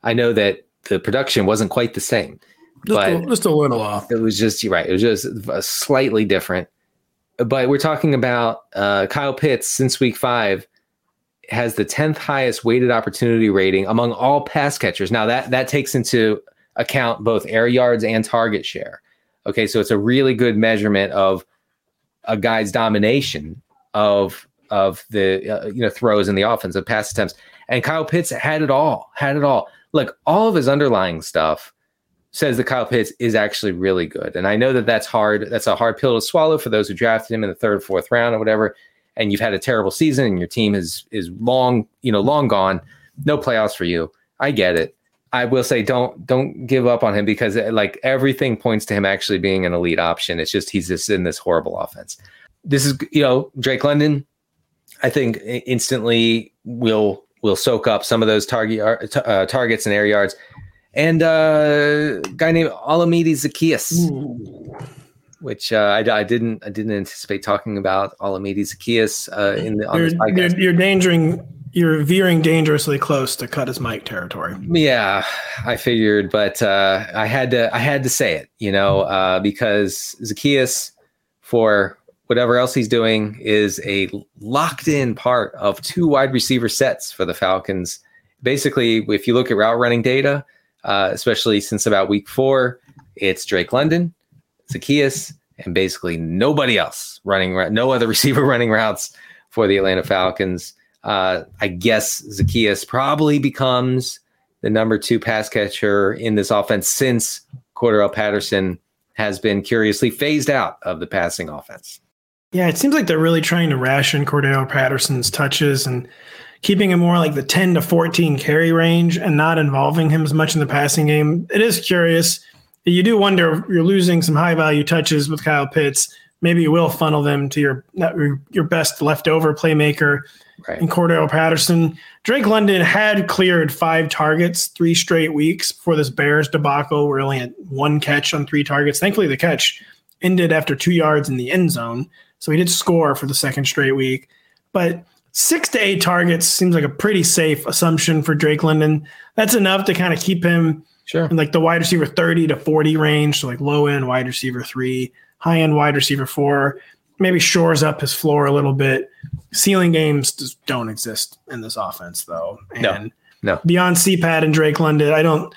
I know that the production wasn't quite the same, just but a, just a little off. It was just you're right. It was just slightly different. But we're talking about uh, Kyle Pitts since week five has the 10th highest weighted opportunity rating among all pass catchers. Now that that takes into account both air yards and target share. Okay, so it's a really good measurement of a guy's domination of of the uh, you know throws in the offense of pass attempts. And Kyle Pitts had it all, had it all. Look, all of his underlying stuff says that Kyle Pitts is actually really good. And I know that that's hard. That's a hard pill to swallow for those who drafted him in the third, fourth round or whatever. And you've had a terrible season and your team is is long, you know, long gone. No playoffs for you. I get it. I will say don't don't give up on him because like everything points to him actually being an elite option. It's just he's just in this horrible offense. This is you know Drake London. I think instantly will will soak up some of those target uh, targets and air yards and uh, a guy named Olamide Zaccheaus, which uh, I, I, didn't I didn't anticipate talking about Olamide Zaccheaus uh, in the on you're. You're, you're endangering you're veering dangerously close to cut his mic territory. Yeah, I figured, but uh, I had to I had to say it, you know, uh, because Zaccheaus, for whatever else he's doing, is a locked in part of two wide receiver sets for the Falcons. Basically, if you look at route running data, uh, especially since about week four. It's Drake London, Zaccheaus, and basically nobody else running, no other receiver running routes for the Atlanta Falcons. Uh, I guess Zaccheaus probably becomes the number two pass catcher in this offense since Cordarrelle Patterson has been curiously phased out of the passing offense. Yeah, it seems like they're really trying to ration Cordarrelle Patterson's touches and keeping him more like the 10 to 14 carry range and not involving him as much in the passing game. It is curious. You do wonder if you're losing some high value touches with Kyle Pitts. Maybe you will funnel them to your your best leftover playmaker right. in Cordarrelle Patterson. Drake London had cleared five targets three straight weeks before this Bears debacle, We're only at one catch on three targets. Thankfully, the catch ended after two yards in the end zone. So he did score for the second straight week. But six to eight targets seems like a pretty safe assumption for Drake London. That's enough to kind of keep him sure. in like the wide receiver 30 to 40 range. So like low end wide receiver three, high end wide receiver four. Maybe shores up his floor a little bit. Ceiling games just don't exist in this offense, though. And no, no. beyond CPAT and Drake London, I don't.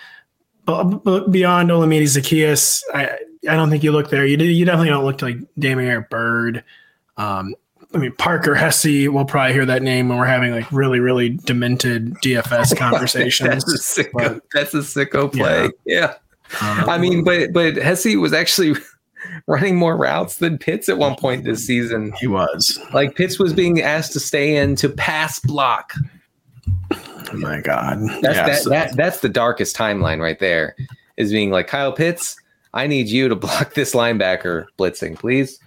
Beyond Olamide Zaccheaus, I I don't think you look there. You you definitely don't look like Damiere Byrd. Um, I mean, Parker Hesse, we'll probably hear that name when we're having like really, really demented DFS conversations. that's, a sicko, but, that's a sicko play. Yeah. yeah. Um, I mean, but but Hesse was actually running more routes than Pitts at one point this season. He was. Like Pitts was being asked to stay in to pass block. Oh my God. That's yeah, that, that that's the darkest timeline right there. Is being like Kyle Pitts, I need you to block this linebacker blitzing, please.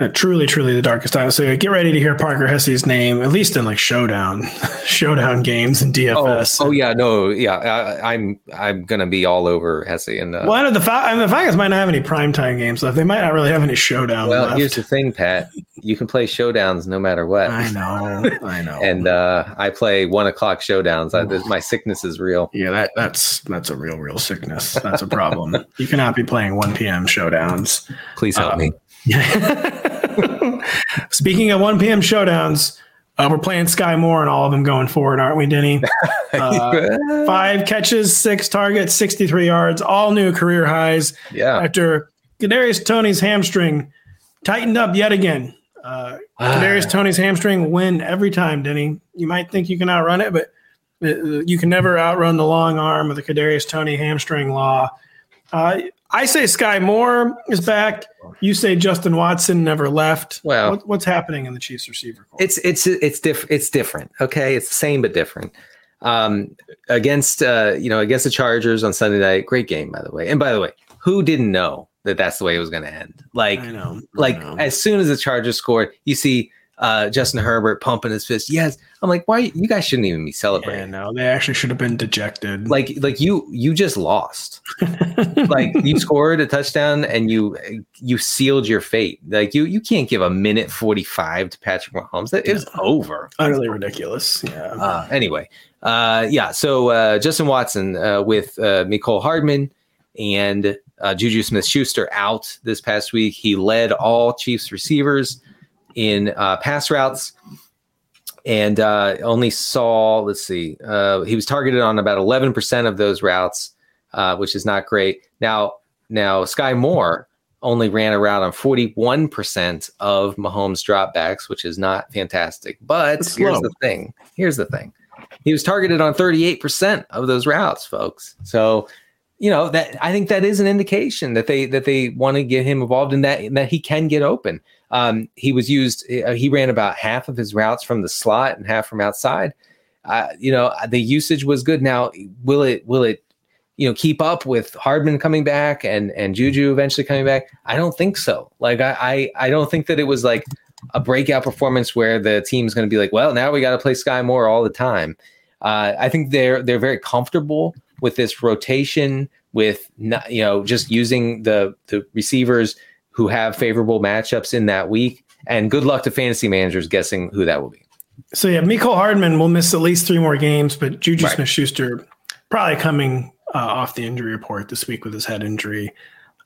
Uh, truly, truly the darkest time. So get ready to hear Parker Hesse's name, at least in like showdown, showdown games and DFS. Oh, oh yeah, no, yeah, I, am I'm, I'm gonna be all over Hesse and. Uh, well, I know the, Fal- the Falcons might not have any primetime games left. They might not really have any showdown. Well, left. here's the thing, Pat. You can play showdowns no matter what. I know, I know. and uh, I play one o'clock showdowns. I, my sickness is real. Yeah, that that's that's a real, real sickness. That's a problem. you cannot be playing 1 p.m. showdowns. Please help um, me. Speaking of 1 p.m. showdowns, uh, we're playing Skyy Moore and all of them going forward, aren't we, Denny? Uh, five catches, six targets, 63 yards, all new career highs. Yeah. After Kadarius Toney's hamstring tightened up yet again. Uh, Kadarius Toney's hamstring win every time, Denny. You might think you can outrun it, but uh, you can never outrun the long arm of the Kadarius Toney hamstring law. Uh, I say Skyy Moore is back. You say Justin Watson never left. Well, what, what's happening in the Chiefs receiver? Corps? It's it's it's different. It's different. Okay, it's the same but different. Um, against uh, you know against the Chargers on Sunday night, great game by the way. And by the way, who didn't know that that's the way it was going to end? Like, I know, I like know. as soon as the Chargers scored, you see uh, Justin Herbert pumping his fist. Yes, I'm like, why? You guys shouldn't even be celebrating. Yeah, no, they actually should have been dejected. Like, like you, you just lost. like you scored a touchdown and you, you sealed your fate. Like you, you can't give a minute 45 to Patrick Mahomes. That is over. Utterly ridiculous. Yeah. Uh, anyway, uh, yeah. So uh, Justin Watson uh, with uh, Mecole Hardman and uh, Juju Smith Schuster out this past week. He led all Chiefs receivers in uh, pass routes and uh, only saw, let's see, uh, he was targeted on about 11% of those routes, uh, which is not great. Now, now Skyy Moore only ran a route on 41% of Mahomes dropbacks, which is not fantastic. But here's the thing. Here's the thing. He was targeted on 38% of those routes, folks. So, you know, that I think that is an indication that they that they want to get him involved in that and that he can get open. Um, he was used. Uh, he ran about half of his routes from the slot and half from outside. Uh, you know, the usage was good. Now, will it? Will it? You know, keep up with Hardman coming back and and Juju eventually coming back? I don't think so. Like, I I, I don't think that it was like a breakout performance where the team's going to be like, well, now we got to play Skyy Moore all the time. Uh, I think they're they're very comfortable with this rotation, with not, you know just using the the receivers who have favorable matchups in that week. And good luck to fantasy managers guessing who that will be. So yeah, Mecole Hardman will miss at least three more games, but Juju right. Smith Schuster probably coming uh, off the injury report this week with his head injury.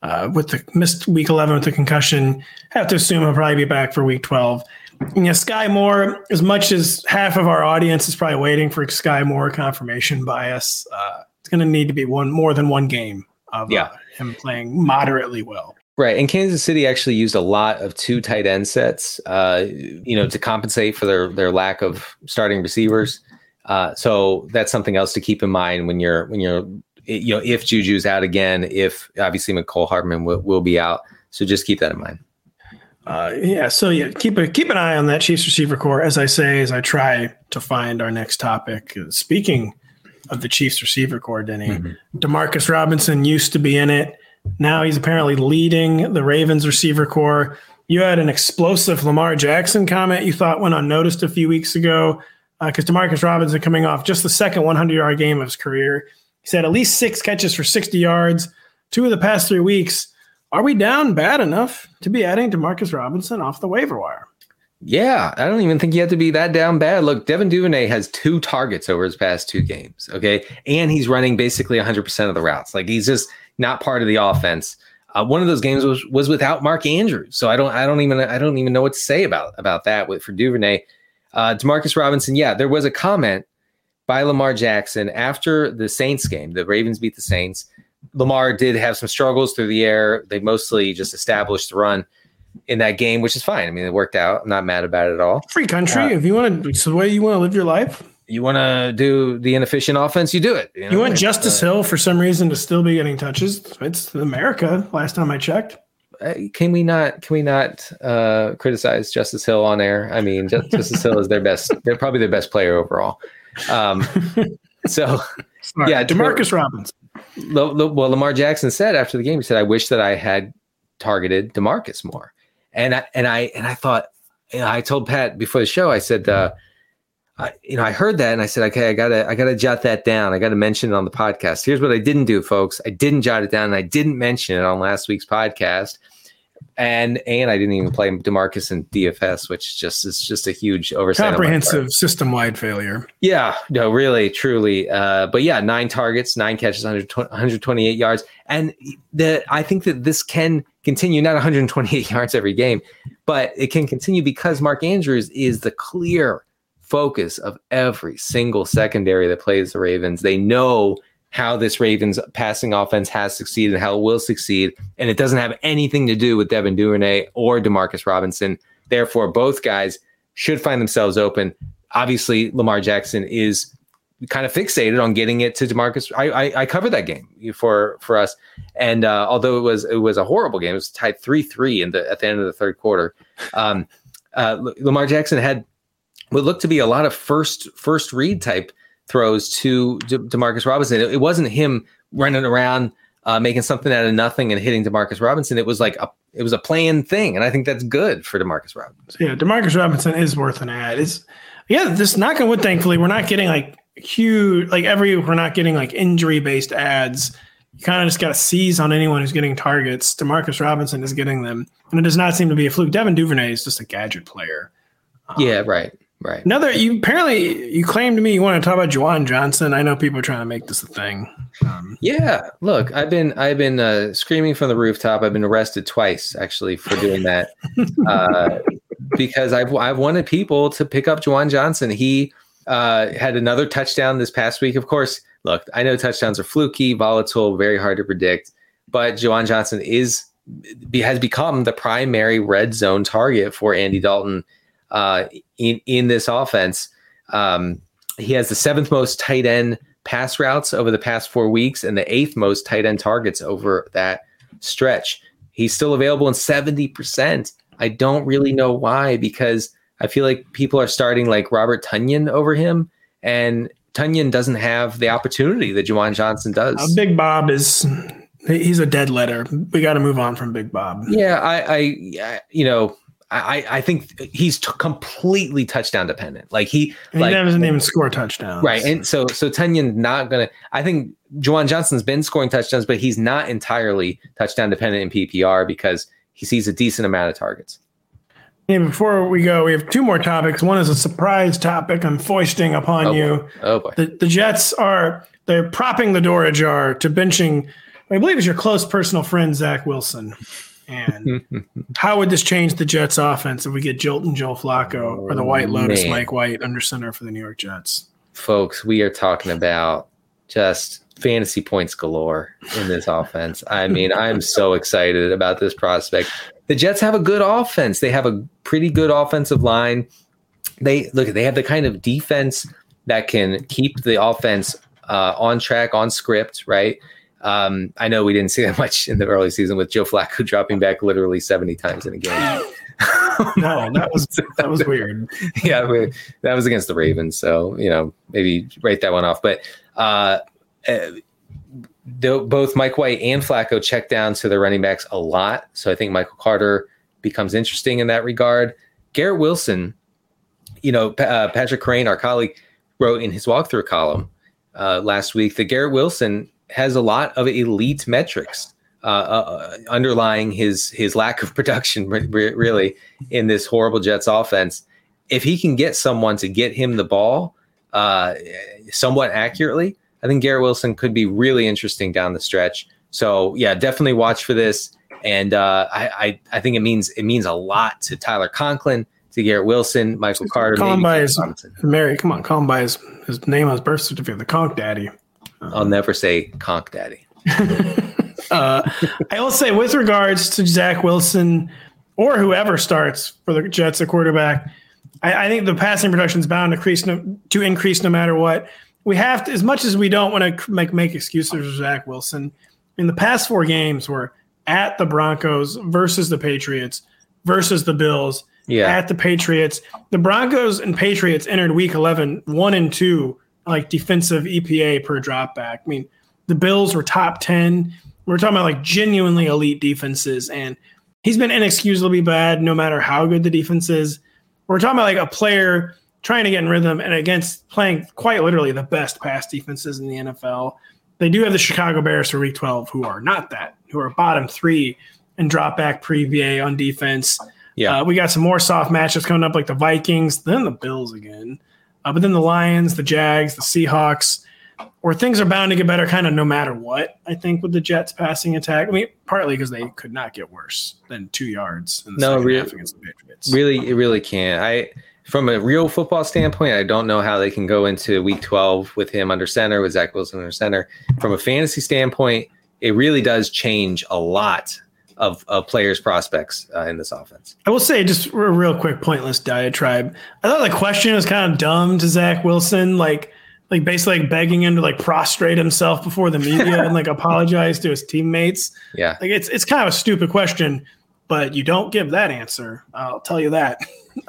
Uh, with the missed week 11 with the concussion, have to assume he'll probably be back for week 12. And yeah, Skyy Moore, as much as half of our audience is probably waiting for Skyy Moore confirmation bias, uh, it's going to need to be one more than one game of yeah. Uh, him playing moderately well. Right, and Kansas City actually used a lot of two tight end sets, uh, you know, to compensate for their their lack of starting receivers. Uh, so that's something else to keep in mind when you're when you're you know if Juju's out again, if obviously Mecole Hardman will, will be out. So just keep that in mind. Uh, yeah, so yeah, keep a keep an eye on that Chiefs receiver corps. As I say, as I try to find our next topic. Speaking of the Chiefs receiver corps, Denny, mm-hmm. Demarcus Robinson used to be in it. Now he's apparently leading the Ravens receiver corps. You had an explosive Lamar Jackson comment you thought went unnoticed a few weeks ago because uh, Demarcus Robinson coming off just the second 100 yard game of his career. He said at least six catches for 60 yards, two of the past three weeks. Are we down bad enough to be adding Demarcus Robinson off the waiver wire? Yeah, I don't even think you have to be that down bad. Look, Devin Duvernay has two targets over his past two games. Okay. And he's running basically 100% of the routes. Like he's just not part of the offense. Uh, one of those games was was without Mark Andrews, so I don't I don't even I don't even know what to say about about that with for Duvernay. Uh, Demarcus Robinson, yeah, there was a comment by Lamar Jackson after the Saints game. The Ravens beat the Saints. Lamar did have some struggles through the air. They mostly just established the run in that game, which is fine. I mean, it worked out. I'm not mad about it at all. Free country. Uh, if you want to, it's the way you want to live your life. You want to do the inefficient offense, you do it. You, know? you want Justice uh, Hill for some reason to still be getting touches. It's America. Last time I checked. Can we not? Can we not uh, criticize Justice Hill on air? I mean, Justice Hill is their best. They're probably their best player overall. Um, so, Sorry, yeah, Demarcus Robinson. Well, Lamar Jackson said after the game, he said, "I wish that I had targeted Demarcus more." And I and I and I thought, I told Pat before the show, I said, uh, I, you know, I heard that and I said, okay, I gotta, I gotta jot that down. I gotta mention it on the podcast. Here's what I didn't do, folks. I didn't jot it down and I didn't mention it on last week's podcast. And and I didn't even play Demarcus and DFS, which just is just a huge oversight. Comprehensive system wide failure. Yeah, no, really, truly. Uh, but yeah, nine targets, nine catches, 128 yards, and the I think that this can continue not 128 yards every game, but it can continue because Mark Andrews is the clear focus of every single secondary that plays the Ravens. They know how this Ravens passing offense has succeeded and how it will succeed. And it doesn't have anything to do with Devin Duvernay or Demarcus Robinson. Therefore, both guys should find themselves open. Obviously, Lamar Jackson is kind of fixated on getting it to Demarcus. I, I, I covered that game for for us, and uh, although it was it was a horrible game, it was tied three three in the at the end of the third quarter. Um, uh, Lamar Jackson had what looked to be a lot of first first read type throws to De- Demarcus Robinson. It, it, wasn't him running around uh, making something out of nothing and hitting Demarcus Robinson. It was like a it was a planned thing, and I think that's good for Demarcus Robinson. Yeah, Demarcus Robinson is worth an ad. It's yeah, this knock on wood. Thankfully, we're not getting like huge like every we're not getting like injury based ads. You kind of just got to seize on anyone who's getting targets. Demarcus Robinson is getting them, and it does not seem to be a fluke. Devin Duvernay is just a gadget player. Um, yeah, right. Right. Another, you apparently you claimed to me you want to talk about Juwan Johnson. I know people are trying to make this a thing. Um, yeah. Look, I've been I've been uh, screaming from the rooftop. I've been arrested twice actually for doing that uh, because I've I've wanted people to pick up Juwan Johnson. He uh, had another touchdown this past week. Of course, look, I know touchdowns are fluky, volatile, very hard to predict, but Juwan Johnson is has become the primary red zone target for Andy Dalton uh, in in this offense. Um, he has the seventh most tight end pass routes over the past four weeks and the eighth most tight end targets over that stretch. He's still available in 70%. I don't really know why because I feel like people are starting like Robert Tonyan over him, and Tonyan doesn't have the opportunity that Juwan Johnson does. Uh, Big Bob is he's a dead letter. We got to move on from Big Bob. Yeah, I, I, you know, I, I think he's t- completely touchdown dependent. Like he, he like, doesn't even score touchdowns, right? And so, so Tonyan's not gonna. I think Juwan Johnson's been scoring touchdowns, but he's not entirely touchdown dependent in PPR because he sees a decent amount of targets. And before we go, we have two more topics. One is a surprise topic I'm foisting upon oh, you. Oh boy! The, the Jets are they're propping the door ajar to benching. I believe it's your close personal friend Zach Wilson. And how would this change the Jets' offense if we get Jolton Joe Flacco or the White Lotus Man. Mike White under center for the New York Jets? Folks, we are talking about just fantasy points galore in this offense. I mean, I'm so excited about this prospect. The Jets have a good offense. They have a pretty good offensive line. They look, they have the kind of defense that can keep the offense uh, on track, on script, right? Um, I know we didn't see that much in the early season with Joe Flacco dropping back literally 70 times in a game. no, that was that was weird. yeah, we, that was against the Ravens, so you know maybe write that one off. But uh, uh, both Mike White and Flacco check down to the running backs a lot, so I think Michael Carter becomes interesting in that regard. Garrett Wilson, you know, uh, Patrick Crane, our colleague, wrote in his walkthrough column uh, last week that Garrett Wilson has a lot of elite metrics uh, uh, underlying his his lack of production, re- really, in this horrible Jets offense. If he can get someone to get him the ball uh, somewhat accurately, I think Garrett Wilson could be really interesting down the stretch. So yeah, definitely watch for this. And uh, I, I, I think it means it means a lot to Tyler Conklin, to Garrett Wilson, Michael Carter. Call him by his Mary. Come on, call him by his, his name on his birth certificate, the Conk Daddy. I'll never say Conk Daddy. uh, I will say, with regards to Zach Wilson or whoever starts for the Jets at quarterback, I, I think the passing production is bound to increase no, to increase no matter what. We have to, as much as we don't want to make make excuses for Zach Wilson. In the past four games, were at the Broncos versus the Patriots versus the Bills. Yeah. At the Patriots, the Broncos and Patriots entered Week 11 one and two, like defensive EPA per dropback. I mean, the Bills were top ten we're talking about like genuinely elite defenses, and he's been inexcusably bad no matter how good the defense is. We're talking about like a player trying to get in rhythm and against playing quite literally the best pass defenses in the NFL. They do have the Chicago Bears for week 12, who are not that, who are bottom three and drop back pre VA on defense. Yeah. Uh, we got some more soft matchups coming up, like the Vikings, then the Bills again. Uh, but then the Lions, the Jags, the Seahawks or things are bound to get better kind of no matter what, I think, with the Jets passing attack. I mean, partly because they could not get worse than two yards in the no, really, against the Patriots. Really, it really can't. I from a real football standpoint, I don't know how they can go into week 12 with him under center, with Zach Wilson under center. From a fantasy standpoint, it really does change a lot of, of players' prospects uh, in this offense. I will say, just a real quick, pointless diatribe. I thought the question was kind of dumb to Zach Wilson. Like, like basically like begging him to like prostrate himself before the media and like apologize to his teammates. Yeah. Like it's it's kind of a stupid question, but you don't give that answer. I'll tell you that.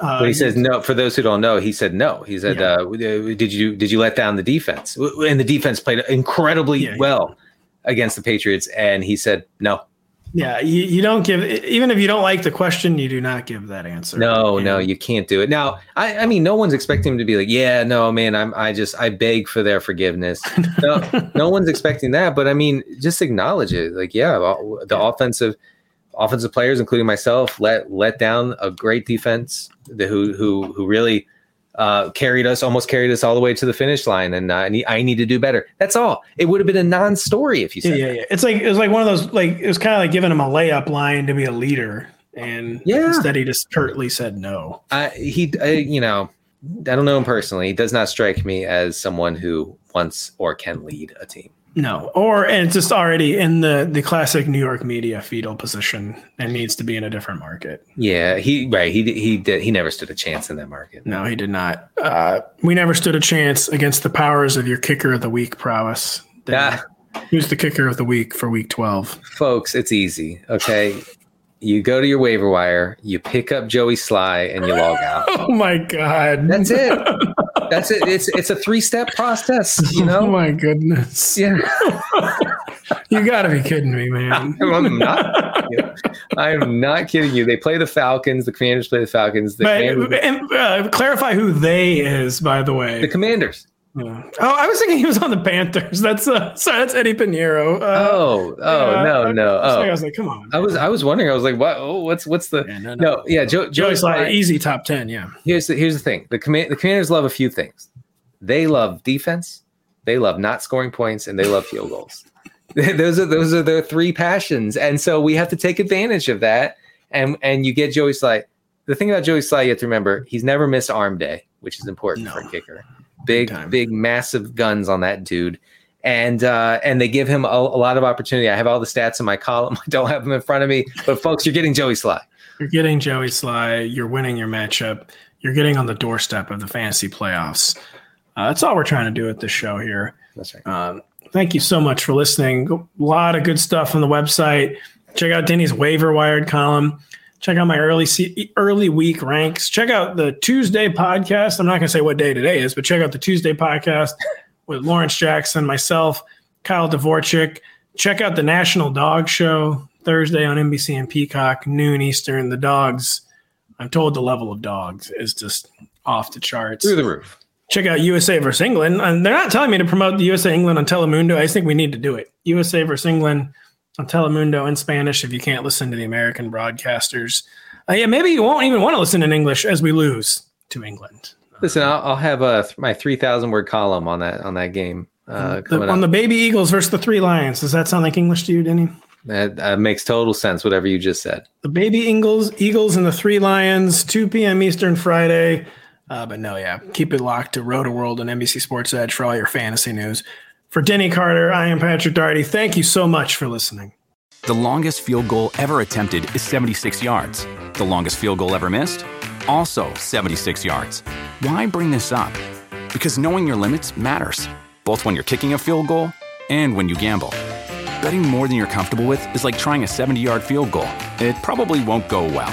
Uh, but he says no. For those who don't know, he said no. He said, yeah. uh, "Did you did you let down the defense?" And the defense played incredibly yeah, well yeah. against the Patriots, and he said no. Yeah, you, you don't give even if you don't like the question, you do not give that answer. No, no, you can't do it. Now, I, I mean, no one's expecting him to be like, yeah, no, man, I'm I just I beg for their forgiveness. no, no one's expecting that, but I mean, just acknowledge it. Like, yeah, the offensive offensive players, including myself, let let down a great defense the, who who who really uh, carried us, almost carried us all the way to the finish line, and uh, I need I need to do better. That's all. It would have been a non-story if you said. Yeah, yeah, yeah. It's like it was like one of those like it was kind of like giving him a layup line to be a leader, and yeah. instead he just curtly said no. I, he, I, you know, I don't know him personally. He does not strike me as someone who wants or can lead a team. No, or and it's just already in the the classic New York media fetal position and needs to be in a different market. Yeah, he right. He he did. He never stood a chance in that market. No, he did not. Uh, we never stood a chance against the powers of your kicker of the week prowess. Ah. Who's the kicker of the week for week twelve, folks? It's easy. Okay, you go to your waiver wire, you pick up Joey Slye, and you log out. Oh my god, that's it. That's it. It's it's a three step process. You know. Oh my goodness. Yeah. you got to be kidding me, man. I'm not. I am not kidding you. They play the Falcons. The Commanders play the Falcons. The but, and, uh, clarify who they is, by the way. The Commanders. Yeah. Oh, I was thinking he was on the Panthers. That's uh, sorry, that's Eddie Piñeiro. Uh, oh, oh yeah, no, no. I, oh, I was like, come on. I was, I was wondering. I was like, what? Oh, what's, what's the? Yeah, no, no. no, yeah. Joe, Joey's like easy top ten. Yeah. Here's the, here's the thing. The command, the Commanders love a few things. They love defense. They love not scoring points, and they love field goals. those are those are their three passions, and so we have to take advantage of that. And and you get Joey Slye. The thing about Joey Slye, you have to remember, he's never missed arm day, which is important no. for a kicker big, big, massive guns on that dude. and uh, and they give him a, a, lot of opportunity. I have all the stats in my column. I don't have them in front of me, but folks, you're getting Joey Slye. You're getting Joey Slye. You're winning your matchup. You're getting on the doorstep of the fantasy playoffs. Uh, that's all we're trying to do at this show here. That's right. Um, thank you so much for listening. A lot of good stuff on the website. Check out Denny's waiver wired column. Check out my early early week ranks. Check out the Tuesday podcast. I'm not going to say what day today is, but check out the Tuesday podcast with Lawrence Jackson, myself, Kyle Dvorchak. Check out the National Dog Show Thursday on NBC and Peacock, noon Eastern. The dogs, I'm told the level of dogs is just off the charts. Through the roof. Check out USA versus England. And they're not telling me to promote the USA England on Telemundo. I just think we need to do it. USA versus England Telemundo in Spanish if you can't listen to the American broadcasters. Uh, yeah, maybe you won't even want to listen in English as we lose to England. Listen, I'll, I'll have a, my three thousand word column on that on that game. Uh, the, on the baby Eagles versus the three Lions. Does that sound like English to you, Denny? That uh, makes total sense. Whatever you just said. The baby Eagles, Eagles, and the three Lions, two p.m. Eastern Friday. Uh, but no, yeah, keep it locked to Rotoworld and NBC Sports Edge for all your fantasy news. For Denny Carter, I am Patrick Daugherty. Thank you so much for listening. The longest field goal ever attempted is 76 yards. The longest field goal ever missed? Also 76 yards. Why bring this up? Because knowing your limits matters, both when you're kicking a field goal and when you gamble. Betting more than you're comfortable with is like trying a 70 yard field goal, it probably won't go well.